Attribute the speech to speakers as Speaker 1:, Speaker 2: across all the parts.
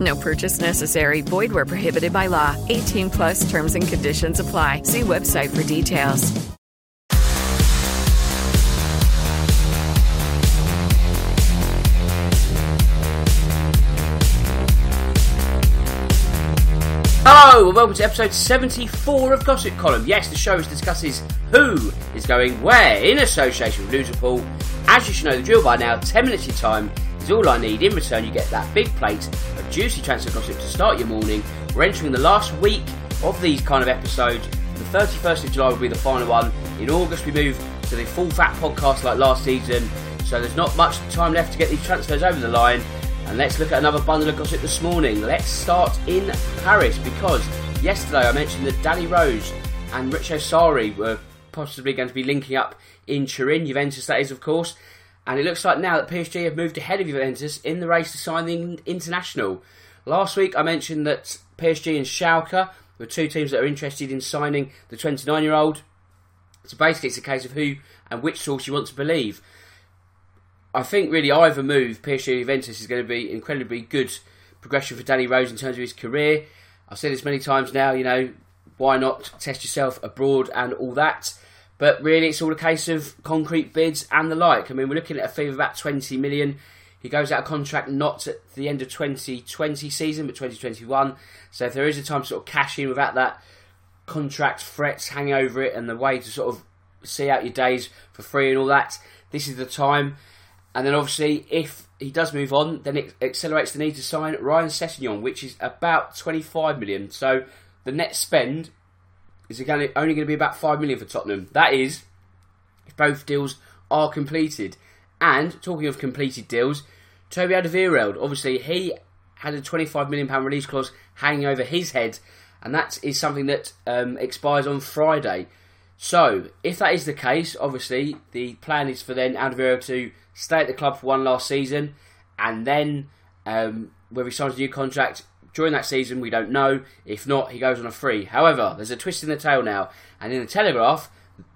Speaker 1: No purchase necessary. Void where prohibited by law. 18 plus terms and conditions apply. See website for details.
Speaker 2: Hello, and welcome to episode 74 of Gossip Columned. Yes, the show discusses who is going where in association with Liverpool. As you should know the drill by now, 10 minutes of time is all I need. In return, you get that big plate of juicy transfer gossip to start your morning. We're entering the last week of these kind of episodes. The 31st of July will be the final one. In August, we move to the full fat podcast like last season. So there's not much time left to get these transfers over the line. And let's look at another bundle of gossip this morning. Let's start in Paris because yesterday I mentioned that Danny Rose and Richo Sarri were possibly going to be linking up in Turin, Juventus that is, of course. And it looks like now that PSG have moved ahead of Juventus in the race to sign the international. Last week I mentioned that PSG and Schalke were two teams that are interested in signing the 29 year old. So basically, it's a case of who and which source you want to believe. I think really either move, PSG or Juventus, is going to be incredibly good progression for Danny Rose in terms of his career. I've said this many times now, you know, why not test yourself abroad and all that? But really, it's all a case of concrete bids and the like. I mean, we're looking at a fee of about 20 million. He goes out of contract not at the end of 2020 season, but 2021. So if there is a time to sort of cash in without that contract threats hanging over it and the way to sort of see out your days for free and all that, this is the time. And then obviously, if he does move on, then it accelerates the need to sign Ryan Sessegnon, which is about 25 million. So the net spend is only going to be about 5 million for Tottenham. That is, if both deals are completed. And talking of completed deals, Toby Alderweireld, obviously, he had a 25 million pound release clause hanging over his head, and that is something that um, expires on Friday. So, if that is the case, obviously, the plan is for then Alderweireld to stay at the club for one last season, and then um, whether he signs a new contract during that season, we don't know. If not, he goes on a free. However, there's a twist in the tale now, and in the Telegraph,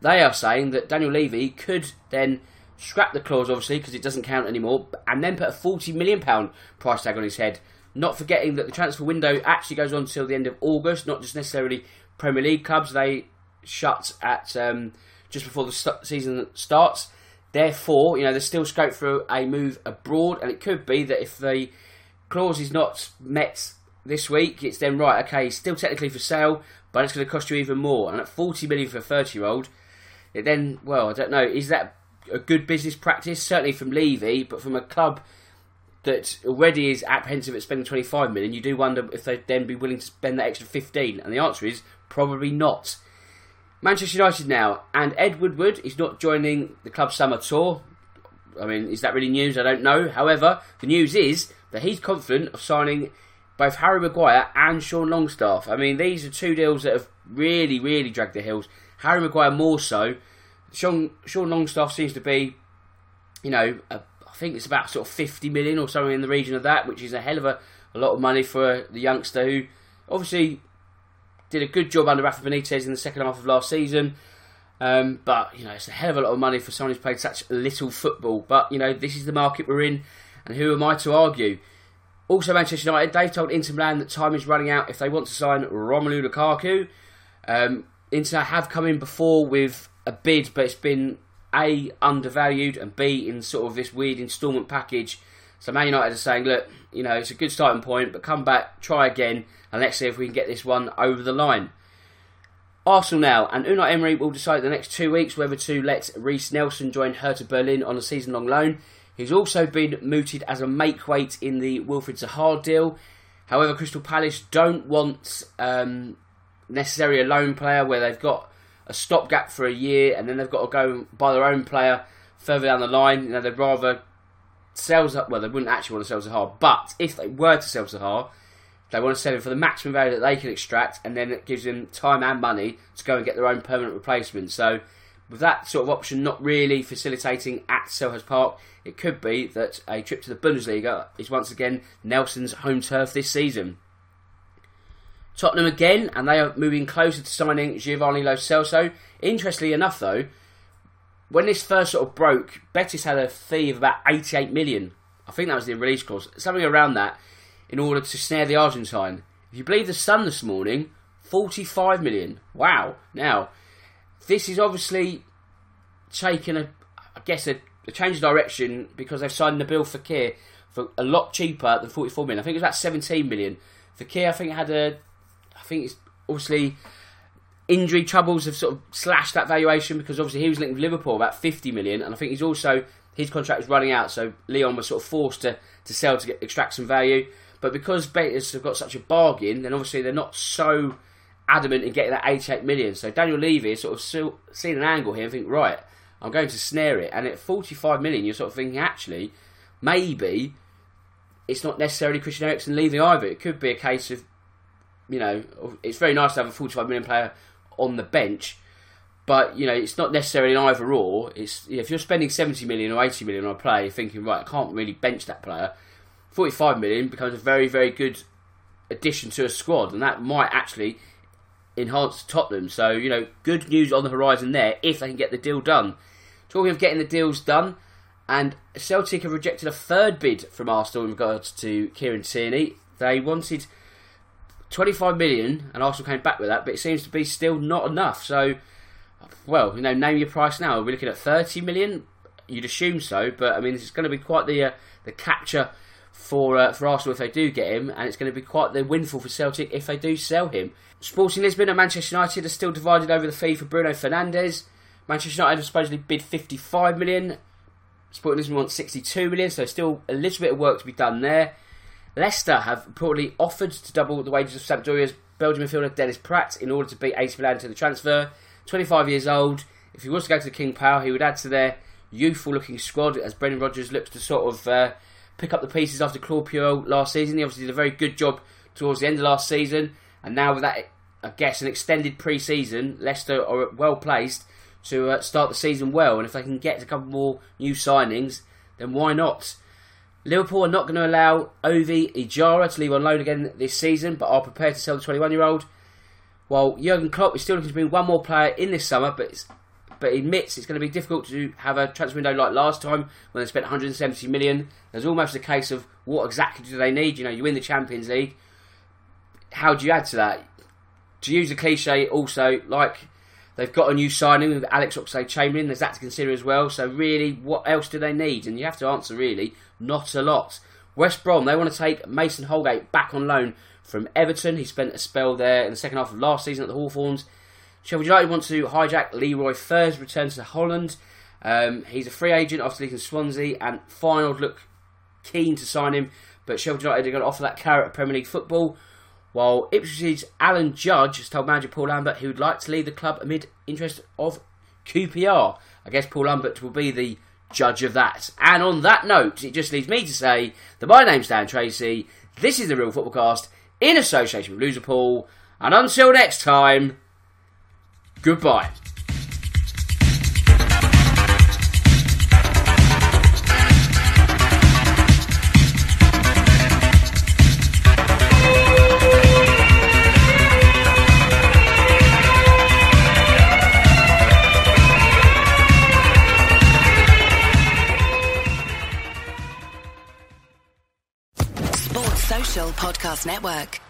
Speaker 2: they are saying that Daniel Levy could then scrap the clause, obviously, because it doesn't count anymore, and then put a £40 million price tag on his head. Not forgetting that the transfer window actually goes on until the end of August, not just necessarily Premier League clubs. They shut at um, just before the st- season starts. Therefore, you know, there's still scope for a move abroad, and it could be that if the clause is not met this week, it's then right, okay, still technically for sale, but it's going to cost you even more. And at 40 million for a 30 year old, it then, well, I don't know, is that a good business practice? Certainly from Levy, but from a club that already is apprehensive at spending 25 million, you do wonder if they'd then be willing to spend that extra 15. And the answer is probably not. Manchester United now, and Ed Woodward is not joining the club summer tour. I mean, is that really news? I don't know. However, the news is that he's confident of signing both Harry Maguire and Sean Longstaff. I mean, these are two deals that have really, really dragged the hills. Harry Maguire more so. Sean, Sean Longstaff seems to be, you know, a, I think it's about sort of 50 million or something in the region of that, which is a hell of a, a lot of money for the youngster who obviously did a good job under Rafa Benitez in the second half of last season. Um, but you know, it's a hell of a lot of money for someone who's played such little football. But you know, this is the market we're in, and who am I to argue? Also, Manchester United, they've told Inter Milan that time is running out if they want to sign Romelu Lukaku. Um, Inter have come in before with a bid, but it's been A, undervalued, and B, in sort of this weird instalment package. So Man United are saying, look, you know, it's a good starting point, but come back, try again, and let's see if we can get this one over the line. Arsenal now, and Unai Emery will decide the next two weeks whether to let Reiss Nelson join Hertha Berlin on a season long loan. He's also been mooted as a make weight in the Wilfried Zaha deal. However, Crystal Palace don't want um, necessarily a loan player where they've got a stopgap for a year and then they've got to go buy their own player further down the line. You know, they'd rather sell. Well, they wouldn't actually want to sell Zaha, but if they were to sell Zaha, they want to sell him for the maximum value that they can extract, and then it gives them time and money to go and get their own permanent replacement. So, with that sort of option not really facilitating at Selhurst Park, it could be that a trip to the Bundesliga is once again Nelson's home turf this season. Tottenham again, and they are moving closer to signing Giovanni Lo Celso. Interestingly enough, though, when this first sort of broke, Betis had a fee of about 88 million. I think that was the release clause, something around that in order to snare the Argentine. If you believe the Sun this morning, 45 million. Wow. Now, this is obviously taken a, I guess, a, a change of direction because they've signed Nabil Fekir for for a lot cheaper than 44 million. I think it was about 17 million. Fekir, I think, had a, I think it's obviously injury troubles have sort of slashed that valuation because obviously he was linked with Liverpool about 50 million, and I think he's also his contract is running out, so Lyon was sort of forced to, to sell to get, extract some value. But because Betis have got such a bargain, then obviously they're not so adamant in getting that 88 million. So Daniel Levy is sort of still seeing an angle here and think, right, I'm going to snare it. And at 45 million, you're sort of thinking, actually, maybe it's not necessarily Christian Eriksen leaving either. It could be a case of, you know, it's very nice to have a 45 million player on the bench, but you know, it's not necessarily an either or. It's if you're spending 70 million or 80 million on a player, thinking, right, I can't really bench that player 45 million becomes a very, very good addition to a squad, and that might actually enhance Tottenham. So, you know, good news on the horizon there if they can get the deal done. Talking of getting the deals done, and Celtic have rejected a third bid from Arsenal in regards to Kieran Tierney. They wanted 25 million, and Arsenal came back with that, but it seems to be still not enough. So, well, you know, name your price now. Are we looking at 30 million? You'd assume so, but I mean, it's going to be quite the uh, the capture for uh, for Arsenal if they do get him, and it's going to be quite the windfall for Celtic if they do sell him. Sporting Lisbon and Manchester United are still divided over the fee for Bruno Fernandes. Manchester United have supposedly bid 55 million. Sporting Lisbon wants 62 million, so still a little bit of work to be done there. Leicester have reportedly offered to double the wages of Sampdoria's Belgian midfielder Dennis Praet in order to beat AC Milan to the transfer. 25 years old. If he was to go to the King Power, he would add to their youthful looking squad as Brendan Rodgers looks to sort of uh, pick up the pieces after Claude Puel last season. He obviously did a very good job towards the end of last season, and now with that, I guess, an extended pre-season, Leicester are well placed to uh, start the season well. And if they can get a couple more new signings, then why not? Liverpool are not going to allow Ovie Ejaria to leave on loan again this season, but are prepared to sell the 21-year-old. While Jurgen Klopp is still looking to bring one more player in this summer, but but admits it's going to be difficult to have a transfer window like last time when they spent 170 million. There's almost a case of what exactly do they need? You know, you win the Champions League. How do you add to that? To use a cliche, also like they've got a new signing with Alex Oxlade-Chamberlain. There's that to consider as well. So really, what else do they need? And you have to answer really, not a lot. West Brom they want to take Mason Holgate back on loan from Everton. He spent a spell there in the second half of last season at the Hawthorns. Sheffield United want to hijack Leroy Fer's return to Holland. Um, he's a free agent after leaving Swansea, and Feyenoord look keen to sign him, but Sheffield United are going to offer that carrot of Premier League football. While Ipswich's Alan Judge has told manager Paul Lambert he would like to leave the club amid interest of QPR. I guess Paul Lambert will be the judge of that. And on that note, it just leaves me to say that my name's Dan Tracy. This is the Real Football Cast in association with Loserpool. And until next time. Goodbye.
Speaker 3: Podcast Network.